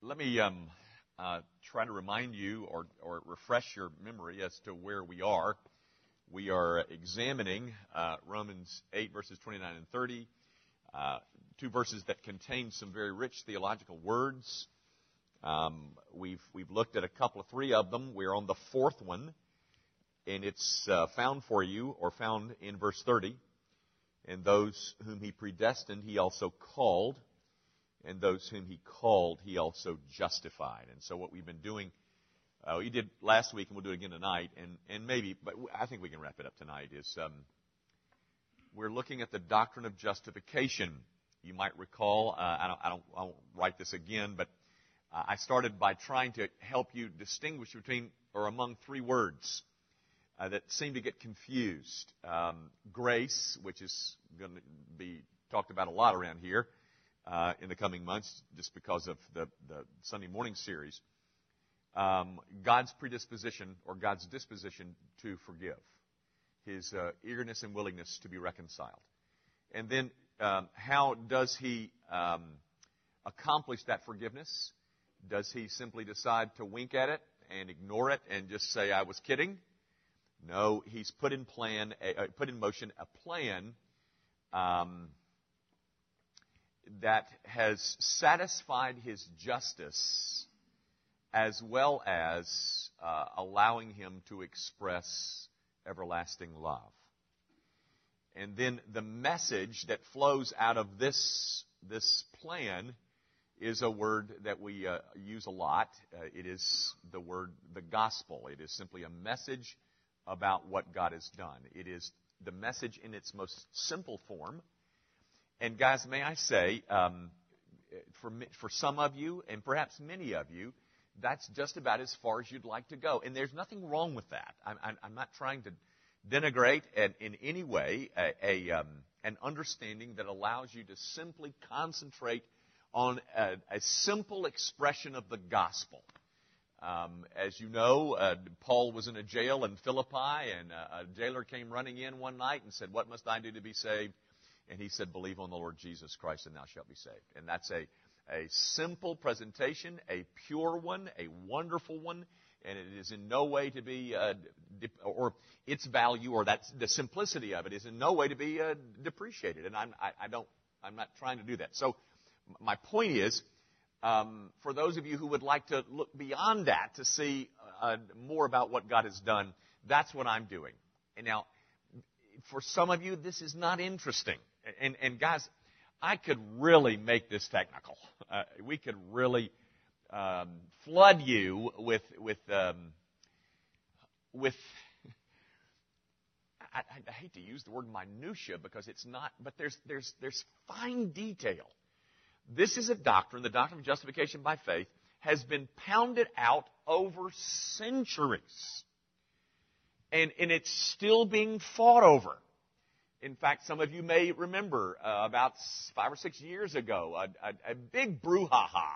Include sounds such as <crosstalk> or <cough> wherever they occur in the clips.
let me um, uh, try to remind you or, or refresh your memory as to where we are. We are examining uh, Romans 8, verses 29 and 30, uh, two verses that contain some very rich theological words. Um, we've, we've looked at a couple of three of them. We're on the fourth one, and it's uh, found for you or found in verse 30. And those whom he predestined, he also called and those whom he called, he also justified. And so what we've been doing, uh, we did last week, and we'll do it again tonight, and, and maybe, but I think we can wrap it up tonight, is um, we're looking at the doctrine of justification. You might recall, uh, I, don't, I, don't, I won't write this again, but uh, I started by trying to help you distinguish between or among three words uh, that seem to get confused. Um, grace, which is going to be talked about a lot around here uh, in the coming months just because of the, the Sunday morning series. Um, God's predisposition or God's disposition to forgive, His uh, eagerness and willingness to be reconciled. And then, um, how does He um, accomplish that forgiveness? Does He simply decide to wink at it and ignore it and just say, I was kidding? No, He's put in, plan, uh, put in motion a plan um, that has satisfied his justice as well as uh, allowing him to express everlasting love. And then the message that flows out of this, this plan is a word that we uh, use a lot. Uh, it is the word the gospel. It is simply a message about what God has done. It is the message in its most simple form and guys, may I say, um, for, for some of you, and perhaps many of you, that's just about as far as you'd like to go. And there's nothing wrong with that. I'm, I'm not trying to denigrate in any way a, a, um, an understanding that allows you to simply concentrate on a, a simple expression of the gospel. Um, as you know, uh, Paul was in a jail in Philippi, and uh, a jailer came running in one night and said, What must I do to be saved? And he said, Believe on the Lord Jesus Christ and thou shalt be saved. And that's a, a simple presentation, a pure one, a wonderful one, and it is in no way to be, uh, or its value or that the simplicity of it is in no way to be uh, depreciated. And I'm, I, I, don't, I'm not trying to do that. So my point is, um, for those of you who would like to look beyond that to see uh, more about what God has done, that's what I'm doing. And now, for some of you, this is not interesting and, and guys, I could really make this technical. Uh, we could really um, flood you with with um, with. I, I, hate to use the word minutia because it's not, but there's there's there's fine detail. This is a doctrine, the doctrine of justification by faith, has been pounded out over centuries, and and it's still being fought over. In fact, some of you may remember uh, about five or six years ago a, a, a big brouhaha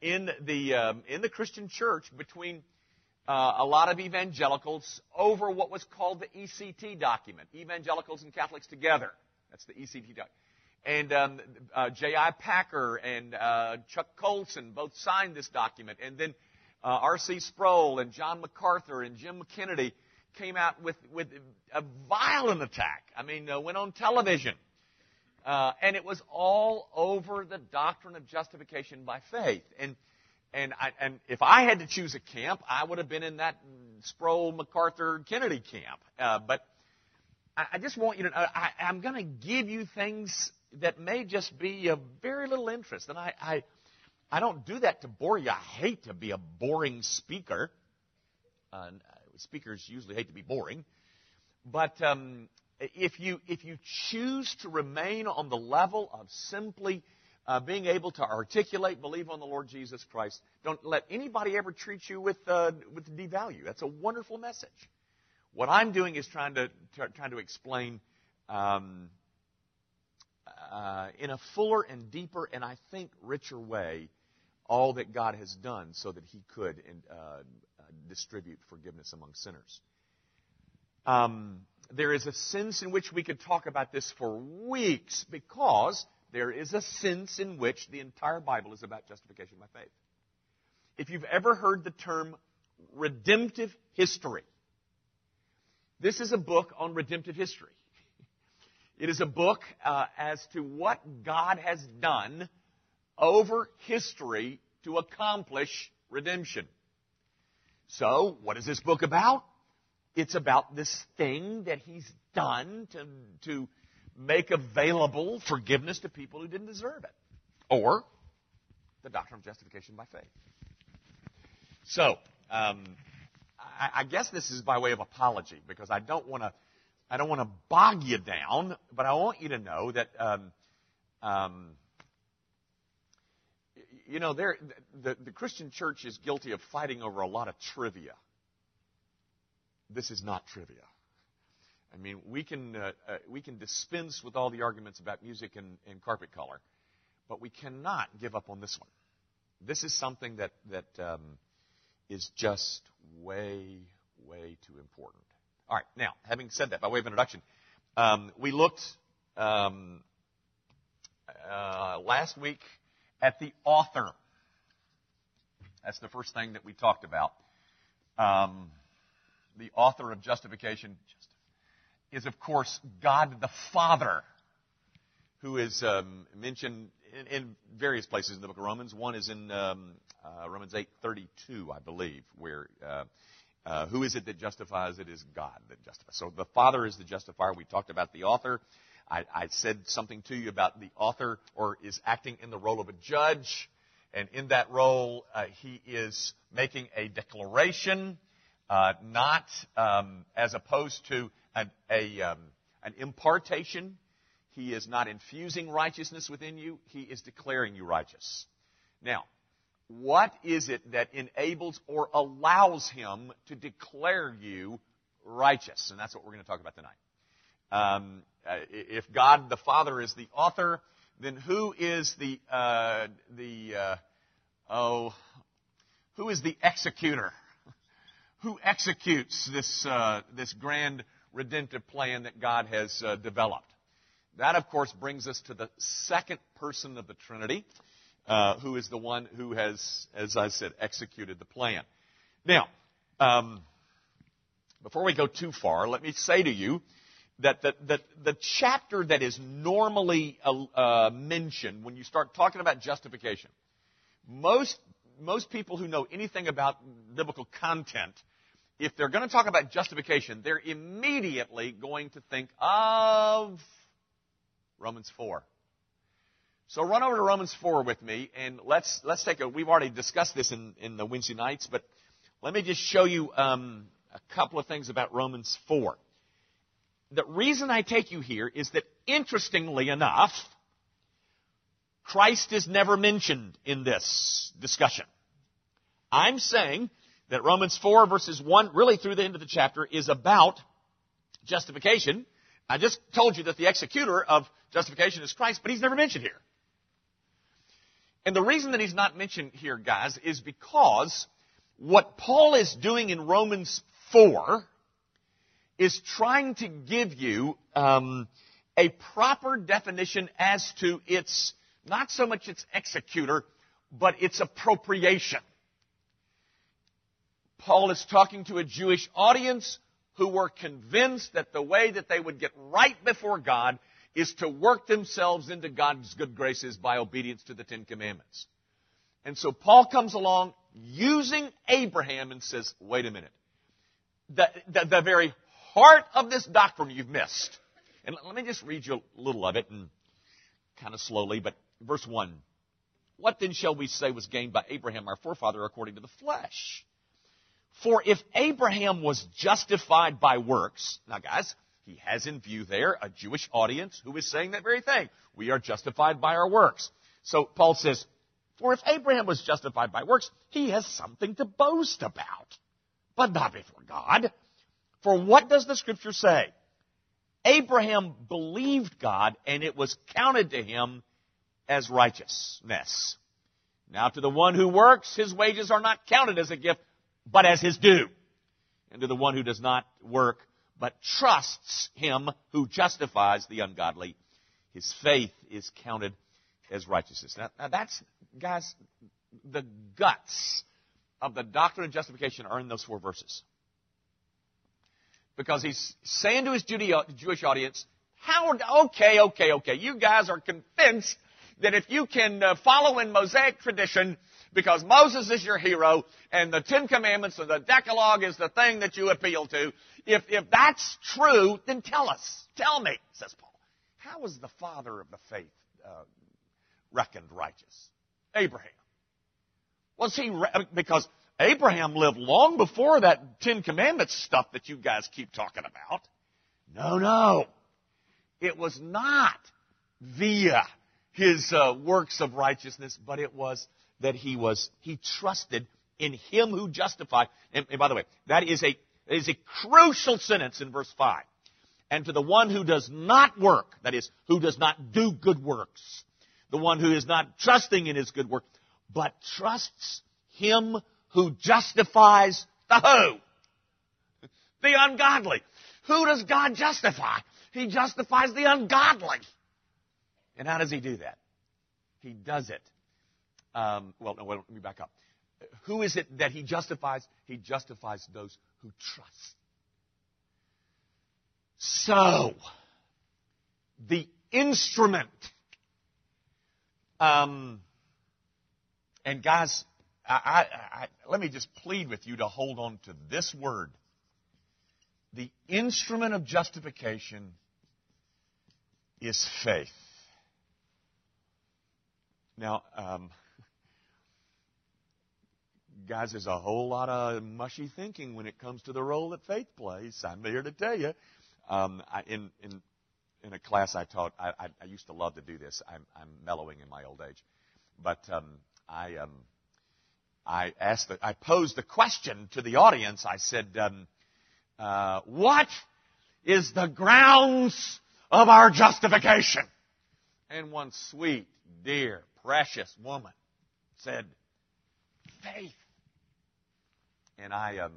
in the um, in the Christian church between uh, a lot of evangelicals over what was called the ECT document, Evangelicals and Catholics Together. That's the ECT document. And um, uh, J.I. Packer and uh, Chuck Colson both signed this document. And then uh, R.C. Sproul and John MacArthur and Jim Kennedy came out with, with a violent attack. I mean, uh, went on television. Uh, and it was all over the doctrine of justification by faith. And, and, I, and if I had to choose a camp, I would have been in that Sproul, MacArthur, Kennedy camp. Uh, but I, I, just want you to know, I, I'm going to give you things that may just be of very little interest. And I, I, I don't do that to bore you. I hate to be a boring speaker. Uh, speakers usually hate to be boring. But um, if, you, if you choose to remain on the level of simply uh, being able to articulate, believe on the Lord Jesus Christ, don't let anybody ever treat you with, uh, with devalue. That's a wonderful message. What I'm doing is trying to, trying to explain um, uh, in a fuller and deeper and I think richer way all that God has done so that He could uh, distribute forgiveness among sinners. Um, there is a sense in which we could talk about this for weeks because there is a sense in which the entire Bible is about justification by faith. if you've ever heard the term redemptive history, this is a book on redemptive history. <laughs> It is a book uh, as to what God has done over history to accomplish redemption. So, what is this book about? It's about this thing that He's done to, to make available forgiveness to people who didn't deserve it. Or the doctrine of justification by faith. So, um, I, I guess this is by way of apology because I don't want to I don't want to bog you down, but I want you to know that, um, um, you know, the, the Christian church is guilty of fighting over a lot of trivia. This is not trivia. I mean, we can, uh, uh, we can dispense with all the arguments about music and, and, carpet color, but we cannot give up on this one. This is something that, that um, is just way, way too important. All right, now, having said that, by way of introduction, um, we looked um, uh, last week at the author. That's the first thing that we talked about. Um, the author of justification is, of course, God the Father, who is um, mentioned in, in, various places in the book of Romans. One is in um, uh, Romans 8:32, I believe, where uh, uh, who is it that justifies? It is God that justifies. So the Father is the justifier. We talked about the author. I, I said something to you about the author or is acting in the role of a judge. And in that role, uh, he is making a declaration, uh, not um, as opposed to an, a, um, an impartation. He is not infusing righteousness within you. He is declaring you righteous. Now, what is it that enables or allows him to declare you righteous? And that's what we're going to talk about tonight. Um, if God the Father is the author, then who is the uh, the uh, oh who is the executor? <laughs> who executes this uh, this grand redemptive plan that God has uh, developed? That, of course, brings us to the second person of the Trinity, uh, who is the one who has, as I said, executed the plan. Now, um, before we go too far, let me say to you that the, the, the chapter that is normally uh, uh, mentioned when you start talking about justification, most, most people who know anything about biblical content, if they're going to talk about justification, they're immediately going to think of Romans 4. So run over to Romans 4 with me and let's, let's take a, we've already discussed this in, in the Wednesday nights, but let me just show you um, a couple of things about Romans 4. The reason I take you here is that interestingly enough, Christ is never mentioned in this discussion. I'm saying that Romans 4 verses 1, really through the end of the chapter, is about justification. I just told you that the executor of justification is Christ, but he's never mentioned here. And the reason that he's not mentioned here, guys, is because what Paul is doing in Romans 4 is trying to give you um, a proper definition as to its, not so much its executor, but its appropriation. Paul is talking to a Jewish audience who were convinced that the way that they would get right before God is to work themselves into God's good graces by obedience to the Ten Commandments. And so Paul comes along using Abraham and says, wait a minute. The, the, the very heart of this doctrine you've missed. And let me just read you a little of it and kind of slowly, but verse 1. What then shall we say was gained by Abraham, our forefather, according to the flesh? For if Abraham was justified by works, now guys, he has in view there a Jewish audience who is saying that very thing. We are justified by our works. So Paul says, For if Abraham was justified by works, he has something to boast about, but not before God. For what does the scripture say? Abraham believed God and it was counted to him as righteousness. Now to the one who works, his wages are not counted as a gift, but as his due. And to the one who does not work, but trusts him who justifies the ungodly. His faith is counted as righteousness. Now, now that's, guys, the guts of the doctrine of justification are in those four verses. Because he's saying to his Jewish audience, Howard, okay, okay, okay, you guys are convinced that if you can uh, follow in Mosaic tradition, because Moses is your hero, and the Ten Commandments and the Decalogue is the thing that you appeal to, if, if that's true, then tell us. Tell me, says Paul. How was the father of the faith uh, reckoned righteous? Abraham. Was he, because Abraham lived long before that Ten Commandments stuff that you guys keep talking about. No, no. It was not via his uh, works of righteousness, but it was that he was, he trusted in him who justified. And, and by the way, that is a, is a crucial sentence in verse 5. And to the one who does not work, that is, who does not do good works, the one who is not trusting in his good work, but trusts him who justifies the who? The ungodly. Who does God justify? He justifies the ungodly. And how does he do that? He does it. Um, well, no, let me back up. Who is it that he justifies? He justifies those who trust. So, the instrument. Um, and guys, I, I, I, let me just plead with you to hold on to this word. The instrument of justification is faith. Now, um, guys, there's a whole lot of mushy thinking when it comes to the role that faith plays. I'm here to tell you. Um, I, in, in, in a class I taught, I, I, I used to love to do this. I'm, I'm mellowing in my old age. But um, I, um, I asked, the, I posed the question to the audience. I said, um, uh, "What is the grounds of our justification?" And one sweet, dear, precious woman said, "Faith." And I, um,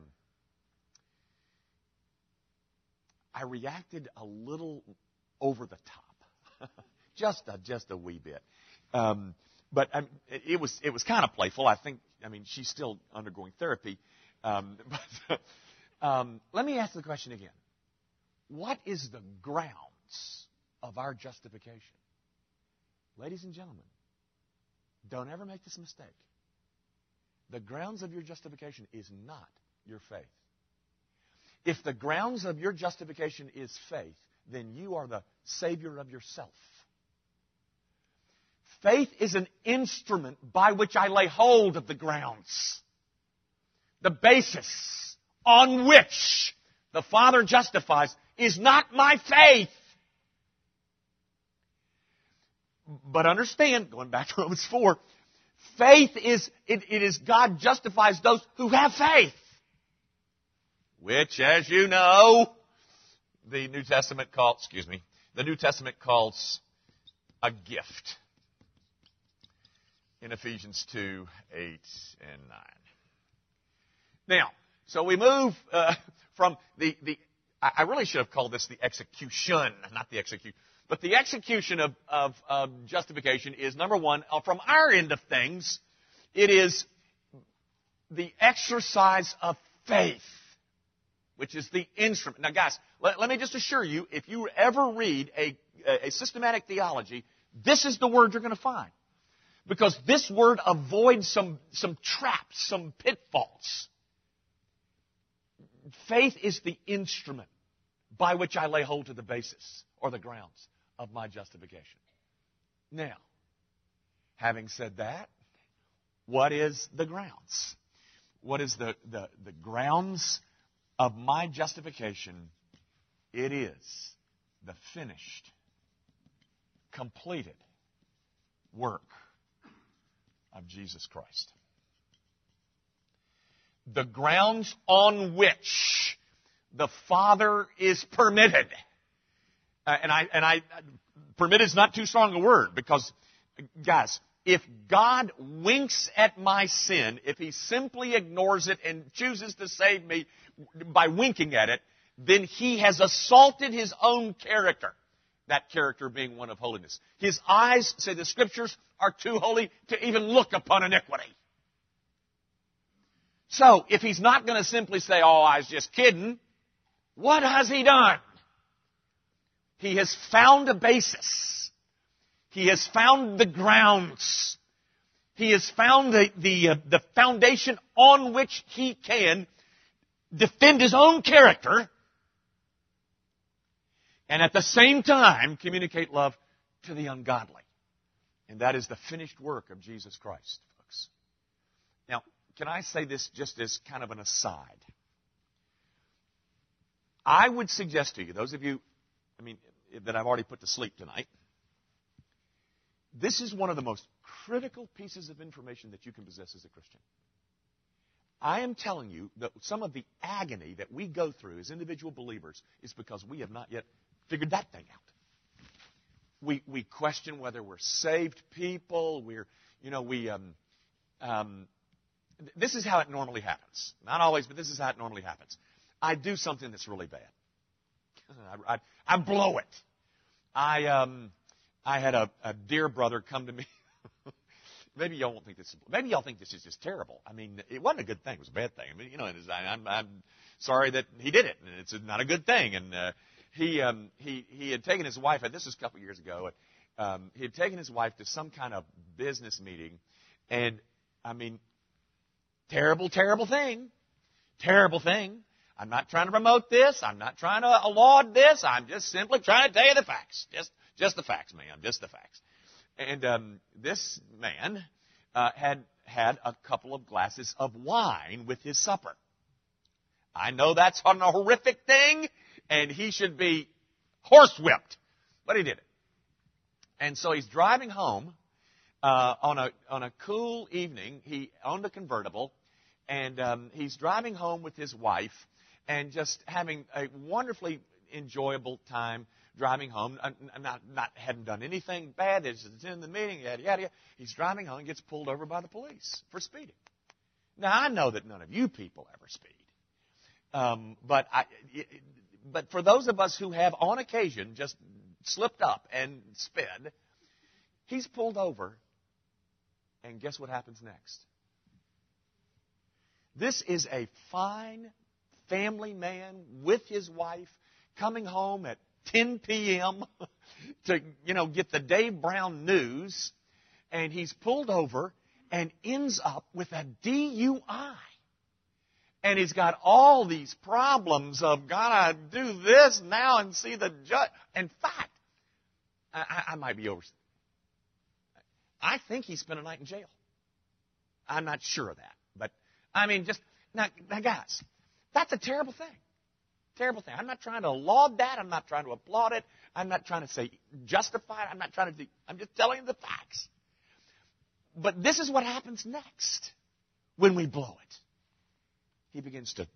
I reacted a little over the top, <laughs> just a, just a wee bit. Um, but um, it was it was kind of playful. I think. I mean, she's still undergoing therapy. Um, <laughs> but um, let me ask the question again: What is the grounds of our justification, ladies and gentlemen? Don't ever make this mistake. The grounds of your justification is not your faith. If the grounds of your justification is faith, then you are the Savior of yourself. Faith is an instrument by which I lay hold of the grounds. The basis on which the Father justifies is not my faith. But understand, going back to Romans 4, faith is, it, it is God justifies those who have faith which, as you know, the New Testament calls, excuse me, the New Testament calls a gift in Ephesians 2, 8, and 9. Now, so we move uh, <laughs> from the, the, I really should have called this the execution, not the execute, but the execution of, of, of justification is number one, uh, from our end of things, it is the exercise of faith which is the instrument. Now, guys, let, let me just assure you, if you ever read a, a systematic theology, this is the word you're going to find. Because this word avoids some, some traps, some pitfalls. Faith is the instrument by which I lay hold to the basis or the grounds of my justification. Now, having said that, what is the grounds? What is the, the, the grounds of my justification, it is the finished, completed work of Jesus Christ. The grounds on which the Father is permitted. Uh, and I, and I, permitted is not too strong a word because, guys, if God winks at my sin, if He simply ignores it and chooses to save me by winking at it, then he has assaulted his own character. That character being one of holiness. His eyes, say the scriptures, are too holy to even look upon iniquity. So, if he's not going to simply say, oh, I was just kidding, what has he done? He has found a basis. He has found the grounds. He has found the, the, uh, the foundation on which he can defend his own character and at the same time communicate love to the ungodly. And that is the finished work of Jesus Christ, folks. Now, can I say this just as kind of an aside? I would suggest to you, those of you, I mean, that I've already put to sleep tonight, this is one of the most critical pieces of information that you can possess as a Christian. I am telling you that some of the agony that we go through as individual believers is because we have not yet figured that thing out. We, we question whether we're saved people. We're, you know, we, um, um, this is how it normally happens. Not always, but this is how it normally happens. I do something that's really bad. I, I, I blow it. I, um, I had a, a dear brother come to me. <laughs> maybe y'all won't think this. Is, maybe y'all think this is just terrible. I mean, it wasn't a good thing. It was a bad thing. I mean, you know, I, I'm, I'm sorry that he did it, and it's not a good thing. And uh, he um, he he had taken his wife. And this was a couple of years ago. Um, he had taken his wife to some kind of business meeting, and I mean, terrible, terrible thing, terrible thing. I'm not trying to promote this. I'm not trying to laud this. I'm just simply trying to tell you the facts. Just just the facts, ma'am. Just the facts. And um, this man uh, had had a couple of glasses of wine with his supper. I know that's a horrific thing, and he should be horsewhipped, but he did it. And so he's driving home uh, on a on a cool evening. He owned a convertible, and um, he's driving home with his wife, and just having a wonderfully enjoyable time driving home. Not, not hadn't done anything bad. He's in the meeting. Yada yada. He's driving home, and gets pulled over by the police for speeding. Now I know that none of you people ever speed, um, but I, but for those of us who have, on occasion, just slipped up and sped, he's pulled over, and guess what happens next? This is a fine family man with his wife coming home at 10 p.m. <laughs> to, you know, get the Dave Brown news, and he's pulled over and ends up with a DUI. And he's got all these problems of gotta do this now and see the judge. In fact, I, I might be over. I think he spent a night in jail. I'm not sure of that, but I mean, just now, now guys, that's a terrible thing. Terrible thing. I'm not trying to laud that. I'm not trying to applaud it. I'm not trying to say justify it. I'm not trying to. Do, I'm just telling you the facts. But this is what happens next when we blow it he begins to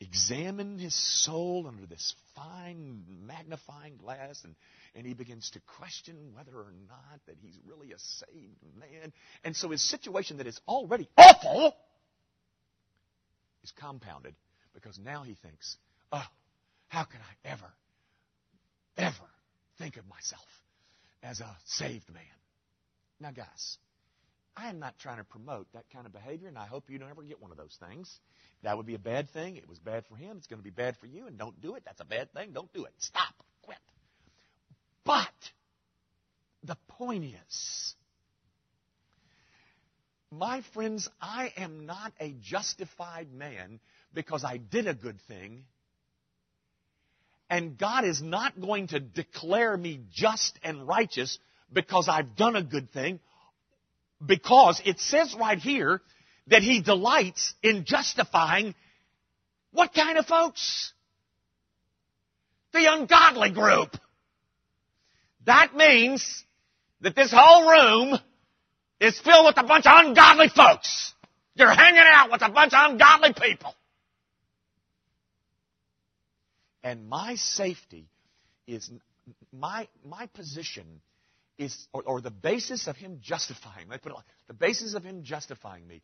examine his soul under this fine magnifying glass and, and he begins to question whether or not that he's really a saved man. And so his situation that is already awful is compounded because now he thinks, oh, how can I ever, ever think of myself as a saved man? Now, guys, I am not trying to promote that kind of behavior, and I hope you don't ever get one of those things. That would be a bad thing. It was bad for him. It's going to be bad for you, and don't do it. That's a bad thing. Don't do it. Stop. Quit. But the point is, my friends, I am not a justified man because I did a good thing. And God is not going to declare me just and righteous because I've done a good thing because it says right here that he delights in justifying what kind of folks? The ungodly group. That means that this whole room is filled with a bunch of ungodly folks. You're hanging out with a bunch of ungodly people. And my safety is, my, my position is, or, or the basis of him justifying, let put it like, the basis of him justifying me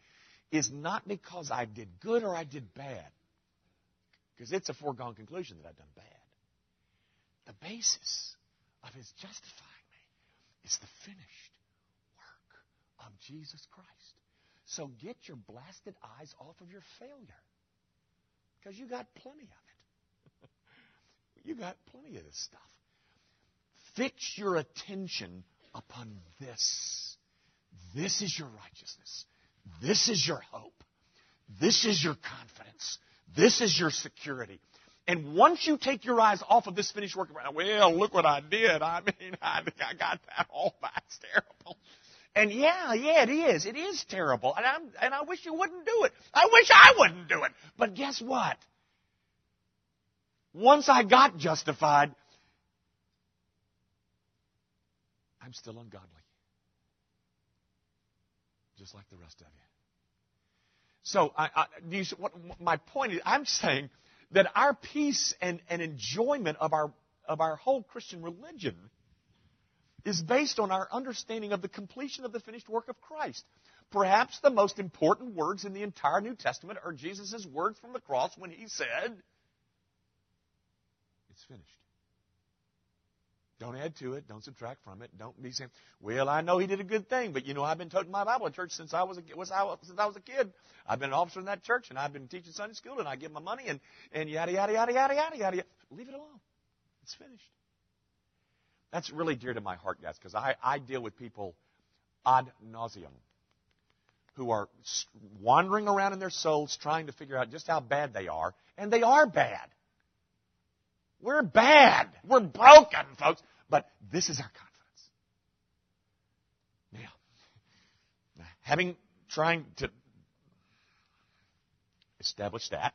is not because I did good or I did bad. Because it's a foregone conclusion that I've done bad. The basis of his justifying me is the finished work of Jesus Christ. So get your blasted eyes off of your failure. Because you got plenty of it. <laughs> you got plenty of this stuff. Fix your attention upon this. This is your righteousness. This is your hope. This is your confidence. This is your security. And once you take your eyes off of this finished work, well, look what I did. I <laughs> mean, I, I got that all back. It's terrible. And yeah, yeah, it is. It is terrible. And, I'm, and I wish you wouldn't do it. I wish I wouldn't do it. But guess what? Once I got justified, I'm still ungodly. Just like the rest of you. So, I, I, you, what, my point is, I'm saying that our peace and, and enjoyment of our, of our whole Christian religion is based on our understanding of the completion of the finished work of Christ. Perhaps the most important words in the entire New Testament are Jesus' words from the cross when he said, It's finished. Don't add to it. Don't subtract from it. Don't be saying, "Well, I know he did a good thing, but you know I've been toting my Bible at church since I was a, since I was a kid. I've been an officer in that church, and I've been teaching Sunday school, and I give my money, and and yada yada yada yada yada yada. Leave it alone. It's finished. That's really dear to my heart, guys, because I I deal with people ad nauseum who are wandering around in their souls trying to figure out just how bad they are, and they are bad. We're bad. We're broken, folks. But this is our confidence. Now, having trying to establish that,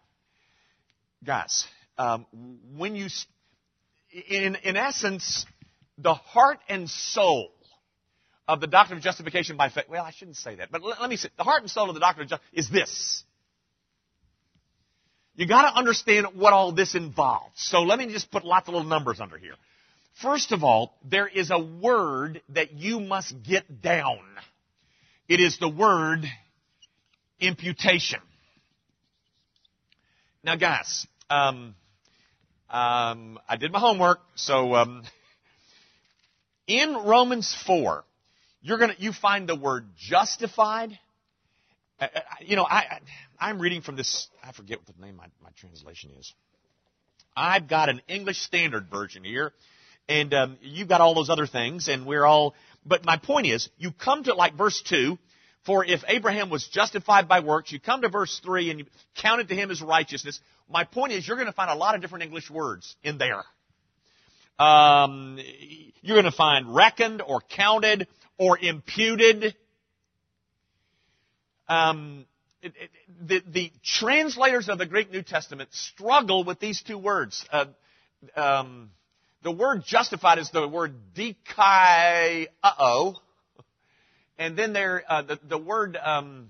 guys, um, when you, in in essence, the heart and soul of the doctrine of justification by faith. Well, I shouldn't say that, but let, let me say the heart and soul of the doctrine of justification is this. You got to understand what all this involves. So let me just put lots of little numbers under here. First of all, there is a word that you must get down. It is the word imputation. Now, guys, um, um, I did my homework, so um, in Romans four, you're gonna you find the word justified uh, uh, you know, I, I'm reading from this, I forget what the name of my, my translation is. I've got an English Standard Version here, and um, you've got all those other things, and we're all, but my point is, you come to like verse 2, for if Abraham was justified by works, you come to verse 3 and you count it to him as righteousness. My point is, you're going to find a lot of different English words in there. Um, you're going to find reckoned or counted or imputed um, it, it, the, the, translators of the Greek New Testament struggle with these two words. Uh, um, the word justified is the word dikai uh-oh. And then there, uh, the, the word, um,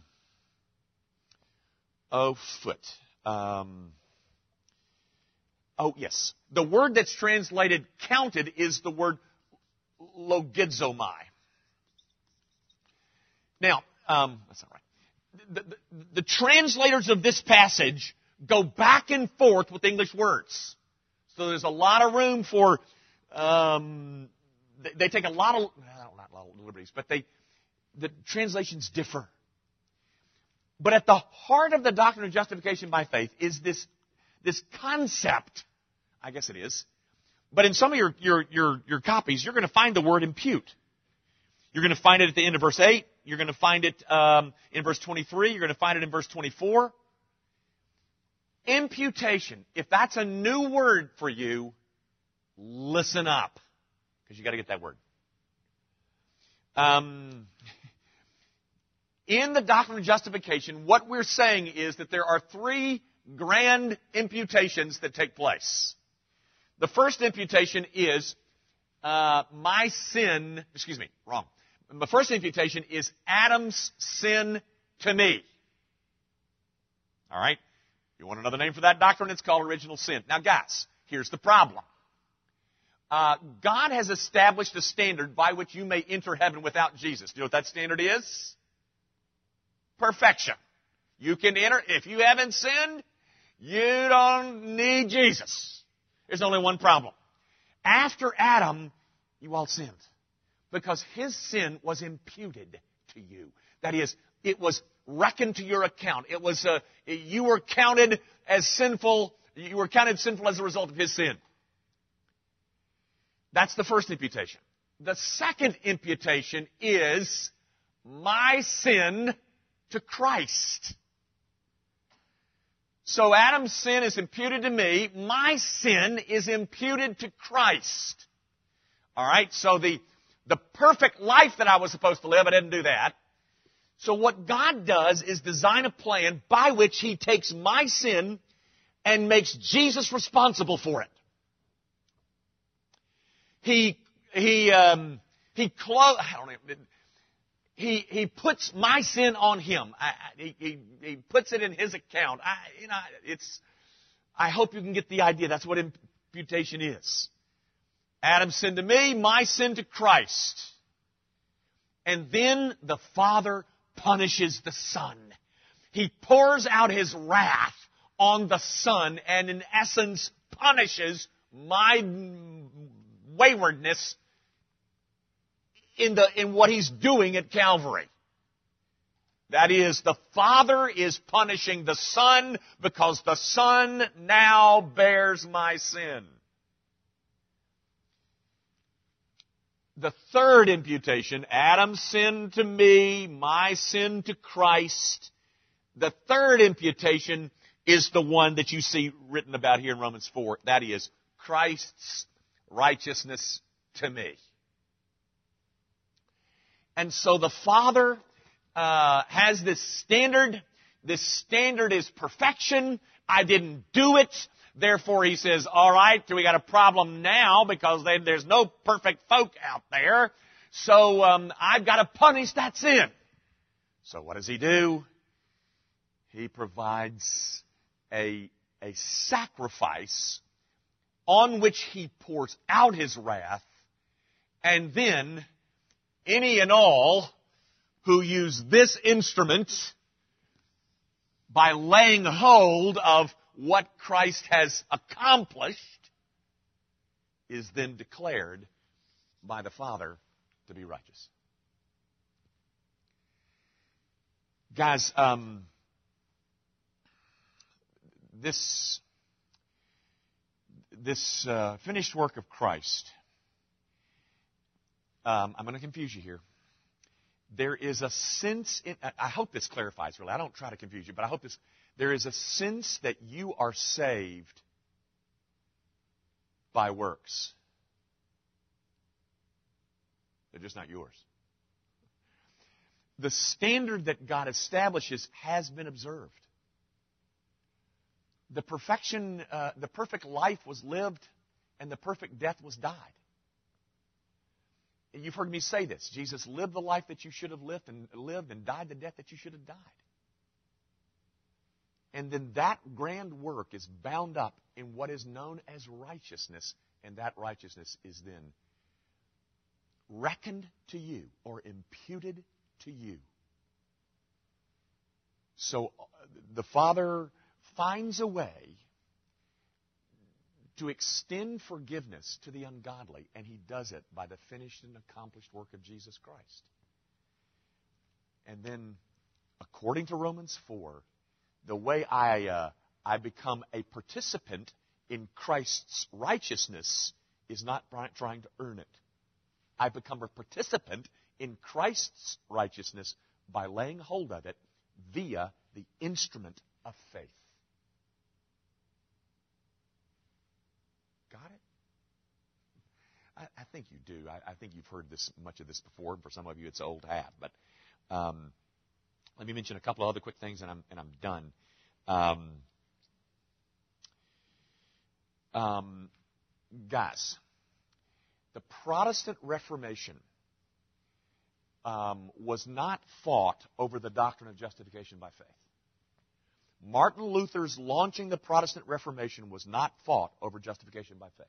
oh, foot. Um, oh, yes. The word that's translated counted is the word logizomai. Now, um, that's not right the, the, the translators of this passage go back and forth with English words. So there's a lot of room for, um, they, they, take a lot of, not a lot of liberties, but they, the translations differ. But at the heart of the doctrine of justification by faith is this, this concept, I guess it is, but in some of your, your, your, your copies, you're going to find the word impute. You're going to find it at the end of verse 8. You're going to find it um, in verse 23. You're going to find it in verse 24. Imputation. If that's a new word for you, listen up. Because you got to get that word. Um, in the doctrine of justification, what we're saying is that there are three grand imputations that take place. The first imputation is uh, my sin, excuse me, wrong the first imputation is Adam's sin to me. All right? You want another name for that doctrine? It's called original sin. Now, guys, here's the problem. Uh, God has established a standard by which you may enter heaven without Jesus. Do you know what that standard is? Perfection. You can enter, if you haven't sinned, you don't need Jesus. There's only one problem. After Adam, you all sinned because his sin was imputed to you. That is, it was reckoned to your account. It was, uh, you were counted as sinful, you were counted sinful as a result of his sin. That's the first imputation. The second imputation is my sin to Christ. So Adam's sin is imputed to me. My sin is imputed to Christ. Alright, so the, the perfect life that I was supposed to live, I didn't do that. So what God does is design a plan by which He takes my sin and makes Jesus responsible for it. He, he, um, he clo- I don't know, he, he puts my sin on him. I, he, he, he puts it in his account. I, you know, it's, I hope you can get the idea. That's what imputation is. Adam's sin to me, my sin to Christ. And then the Father punishes the Son. He pours out His wrath on the Son and in essence punishes my waywardness in, the, in what he's doing at Calvary. That is, the Father is punishing the Son because the Son now bears my sin. The third imputation, Adam's sin to me, my sin to Christ. The third imputation is the one that you see written about here in Romans 4. That is, Christ's righteousness to me. And so the Father uh, has this standard. This standard is perfection. I didn't do it. Therefore, he says, all right, we got a problem now because they, there's no perfect folk out there. So um, I've got to punish that sin. So what does he do? He provides a, a sacrifice on which he pours out his wrath and then any and all who use this instrument by laying hold of what Christ has accomplished is then declared by the Father to be righteous. Guys, um, this this uh, finished work of Christ um, I'm going to confuse you here. There is a sense, in, I hope this clarifies really. I don't try to confuse you, but I hope this. There is a sense that you are saved by works. They're just not yours. The standard that God establishes has been observed. The perfection, uh, the perfect life was lived, and the perfect death was died. You've heard me say this. Jesus lived the life that you should have lived and lived and died the death that you should have died. And then that grand work is bound up in what is known as righteousness, and that righteousness is then reckoned to you or imputed to you. So uh, the Father finds a way to extend forgiveness to the ungodly, and he does it by the finished and accomplished work of Jesus Christ. And then, according to Romans 4, the way I, uh, I become a participant in Christ's righteousness is not trying to earn it. I become a participant in Christ's righteousness by laying hold of it via the instrument of faith. Got it? I, I think you do. I, I, think you've heard this much of this before. and For some of you, it's old hat. But um, let me mention a couple of other quick things, and I'm and I'm done. Um, um, guys, the Protestant Reformation um, was not fought over the doctrine of justification by faith. Martin Luther's launching the Protestant Reformation was not fought over justification by faith.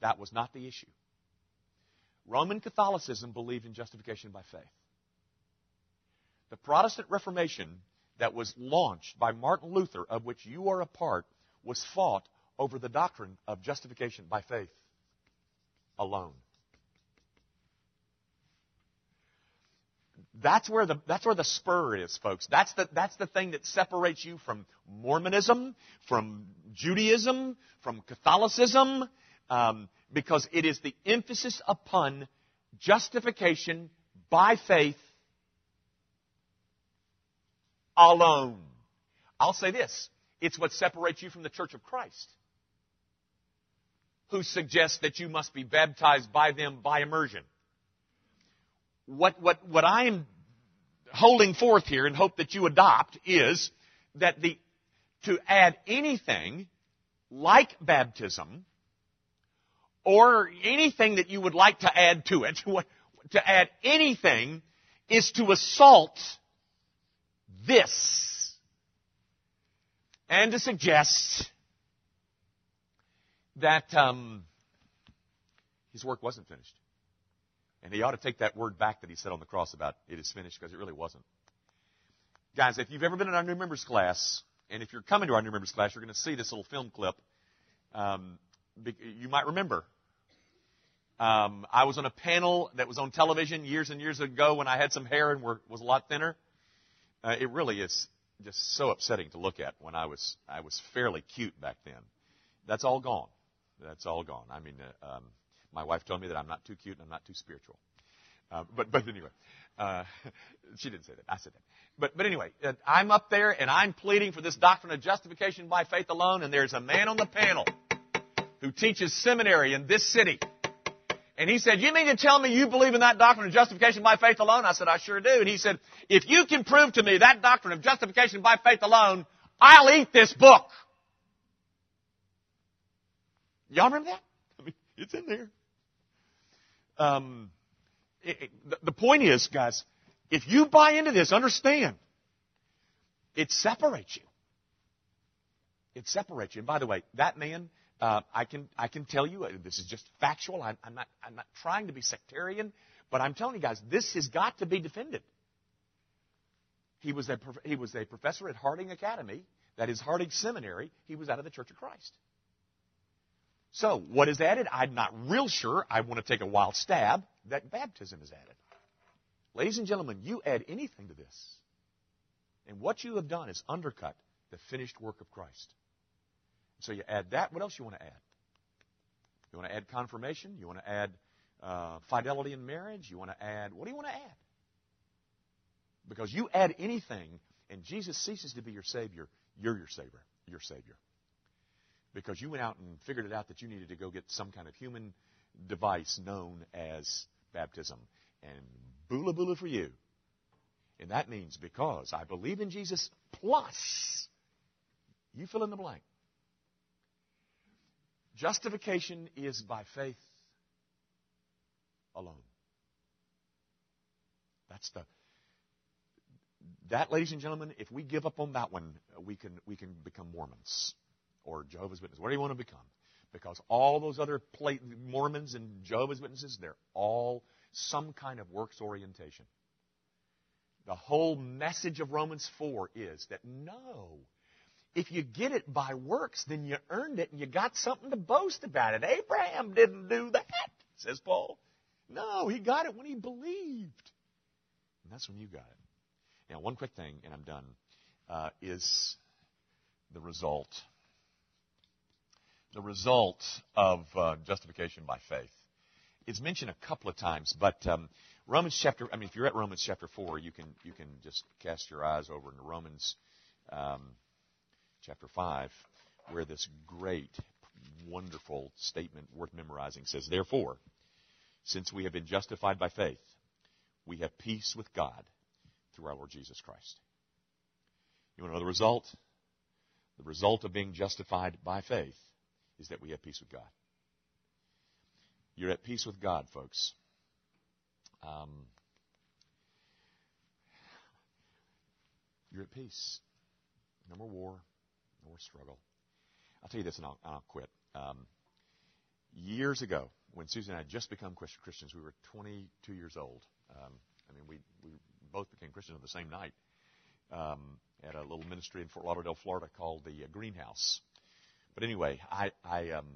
That was not the issue. Roman Catholicism believed in justification by faith. The Protestant Reformation that was launched by Martin Luther, of which you are a part, was fought over the doctrine of justification by faith alone. That's where the, that's where the spur is, folks. That's the, that's the thing that separates you from Mormonism, from Judaism, from Catholicism, um, because it is the emphasis upon justification by faith alone. I'll say this. It's what separates you from the Church of Christ, who suggests that you must be baptized by them by immersion. What, what, what I am holding forth here and hope that you adopt is that the, to add anything like baptism or anything that you would like to add to it, <laughs> to add anything is to assault this and to suggest that um, his work wasn't finished. And he ought to take that word back that he said on the cross about it is finished because it really wasn't. Guys, if you've ever been in our new members class, and if you're coming to our new members class, you're going to see this little film clip. Um, you might remember. Um, I was on a panel that was on television years and years ago when I had some hair and were, was a lot thinner. Uh, it really is just so upsetting to look at when I was I was fairly cute back then. That's all gone. That's all gone. I mean, uh, um, my wife told me that I'm not too cute and I'm not too spiritual. Uh, but but anyway, uh, <laughs> she didn't say that. I said that. But but anyway, uh, I'm up there and I'm pleading for this doctrine of justification by faith alone, and there's a man on the panel who teaches seminary in this city. And he said, you mean to tell me you believe in that doctrine of justification by faith alone? I said, I sure do. And he said, if you can prove to me that doctrine of justification by faith alone, I'll eat this book. Y'all remember that? <laughs> I mean, it's in there. Um, it, it, the, the point is, guys, if you buy into this, understand, it separates you. It separates you. And by the way, that man uh, I can I can tell you uh, this is just factual. I'm, I'm, not I'm not trying to be sectarian, but I'm telling you guys this has got to be defended. He was a he was a professor at Harding Academy, that is Harding Seminary. He was out of the Church of Christ. So what is added? I'm not real sure. I want to take a wild stab that baptism is added. Ladies and gentlemen, you add anything to this, and what you have done is undercut the finished work of Christ. So you add that. What else you want to add? You want to add confirmation? You want to add uh, fidelity in marriage? You want to add, what do you want to add? Because you add anything and Jesus ceases to be your Savior, you're your Savior. Your Savior. Because you went out and figured it out that you needed to go get some kind of human device known as baptism. And boola boola for you. And that means because I believe in Jesus plus, you fill in the blank. Justification is by faith alone. That's the that, ladies and gentlemen, if we give up on that one, we can we can become Mormons or Jehovah's Witnesses. What do you want to become? Because all those other Mormons and Jehovah's Witnesses, they're all some kind of works orientation. The whole message of Romans 4 is that no, if you get it by works, then you earned it and you got something to boast about it. Abraham didn't do that, says Paul. No, he got it when he believed. And that's when you got it. Now, one quick thing, and I'm done, uh, is the result. The result of uh, justification by faith. It's mentioned a couple of times, but um, Romans chapter, I mean, if you're at Romans chapter 4, you can, you can just cast your eyes over into Romans um, chapter 5, where this great, wonderful statement worth memorizing says, Therefore, since we have been justified by faith, we have peace with God through our Lord Jesus Christ. You want to know the result? The result of being justified by faith is that we have peace with God. You're at peace with God, folks. Um, you're at peace. No more war, more struggle. I'll tell you this and I'll, I'll quit. Um, years ago, when Susan and I had just become Christians, we were 22 years old. Um, I mean, we, we both became Christians on the same night um, at a little ministry in Fort Lauderdale, Florida called the uh, Greenhouse. But anyway, I, I, um,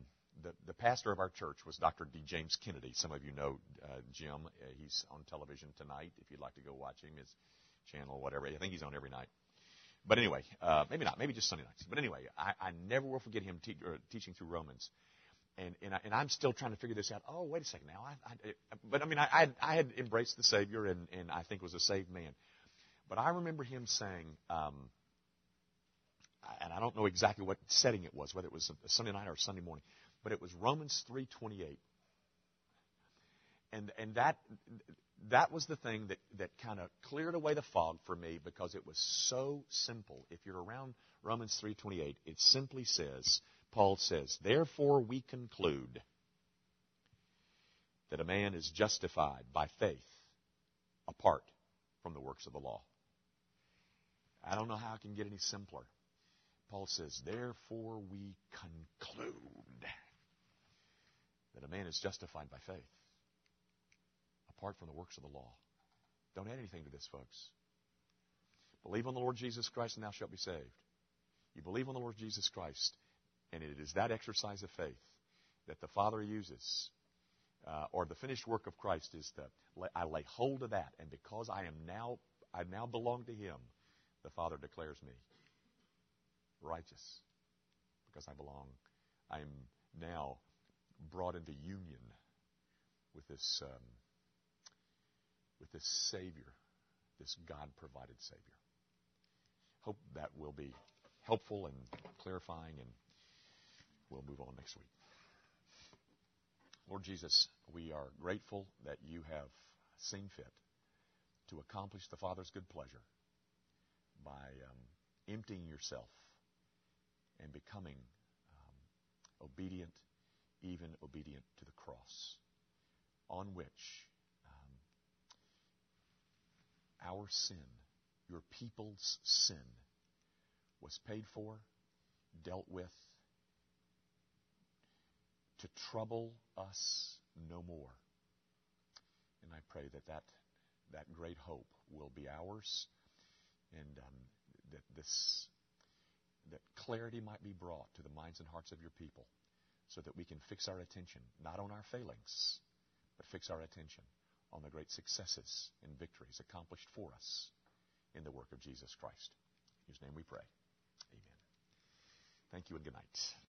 the, the pastor of our church was Dr. D. James Kennedy. Some of you know uh, Jim. Uh, he's on television tonight. If you'd like to go watch him, his channel, whatever. I think he's on every night. But anyway, uh, maybe not. Maybe just Sunday nights. But anyway, I, I never will forget him te- teaching through Romans. And, and, I, I'm still trying to figure this out. Oh, wait a second now. I, I, but I mean, I, I had embraced the Savior and, and I think was a saved man. But I remember him saying, um, and I don't know exactly what setting it was, whether it was a Sunday night or a Sunday morning, but it was Romans 3:28. And and that that was the thing that that kind of cleared away the fog for me because it was so simple. If you're around Romans 3:28, it simply says, Paul says, "Therefore we conclude that a man is justified by faith apart from the works of the law." I don't know how it can get any simpler. Paul says, Therefore we conclude that a man is justified by faith apart from the works of the law. Don't add anything to this, folks. Believe on the Lord Jesus Christ and thou shalt be saved. You believe on the Lord Jesus Christ, and it is that exercise of faith that the Father uses, uh, or the finished work of Christ is the I lay hold of that, and because I am now I now belong to Him, the Father declares me righteous because I belong. I am now brought into union with this um, with this Savior, this God-provided Savior. Hope that will be helpful and clarifying, and we'll move on next week. Lord Jesus, we are grateful that you have seen fit to accomplish the Father's good pleasure by um, emptying yourself and becoming um, obedient, even obedient to the cross, on which our sin, your people's sin, was paid for, dealt with, to trouble us no more. And I pray that that, that great hope will be ours and um, that this that clarity might be brought to the minds and hearts of your people so that we can fix our attention not on our failings, but fix our attention on the great successes and victories accomplished for us in the work of Jesus Christ. In whose name we pray. Amen. Thank you and good night.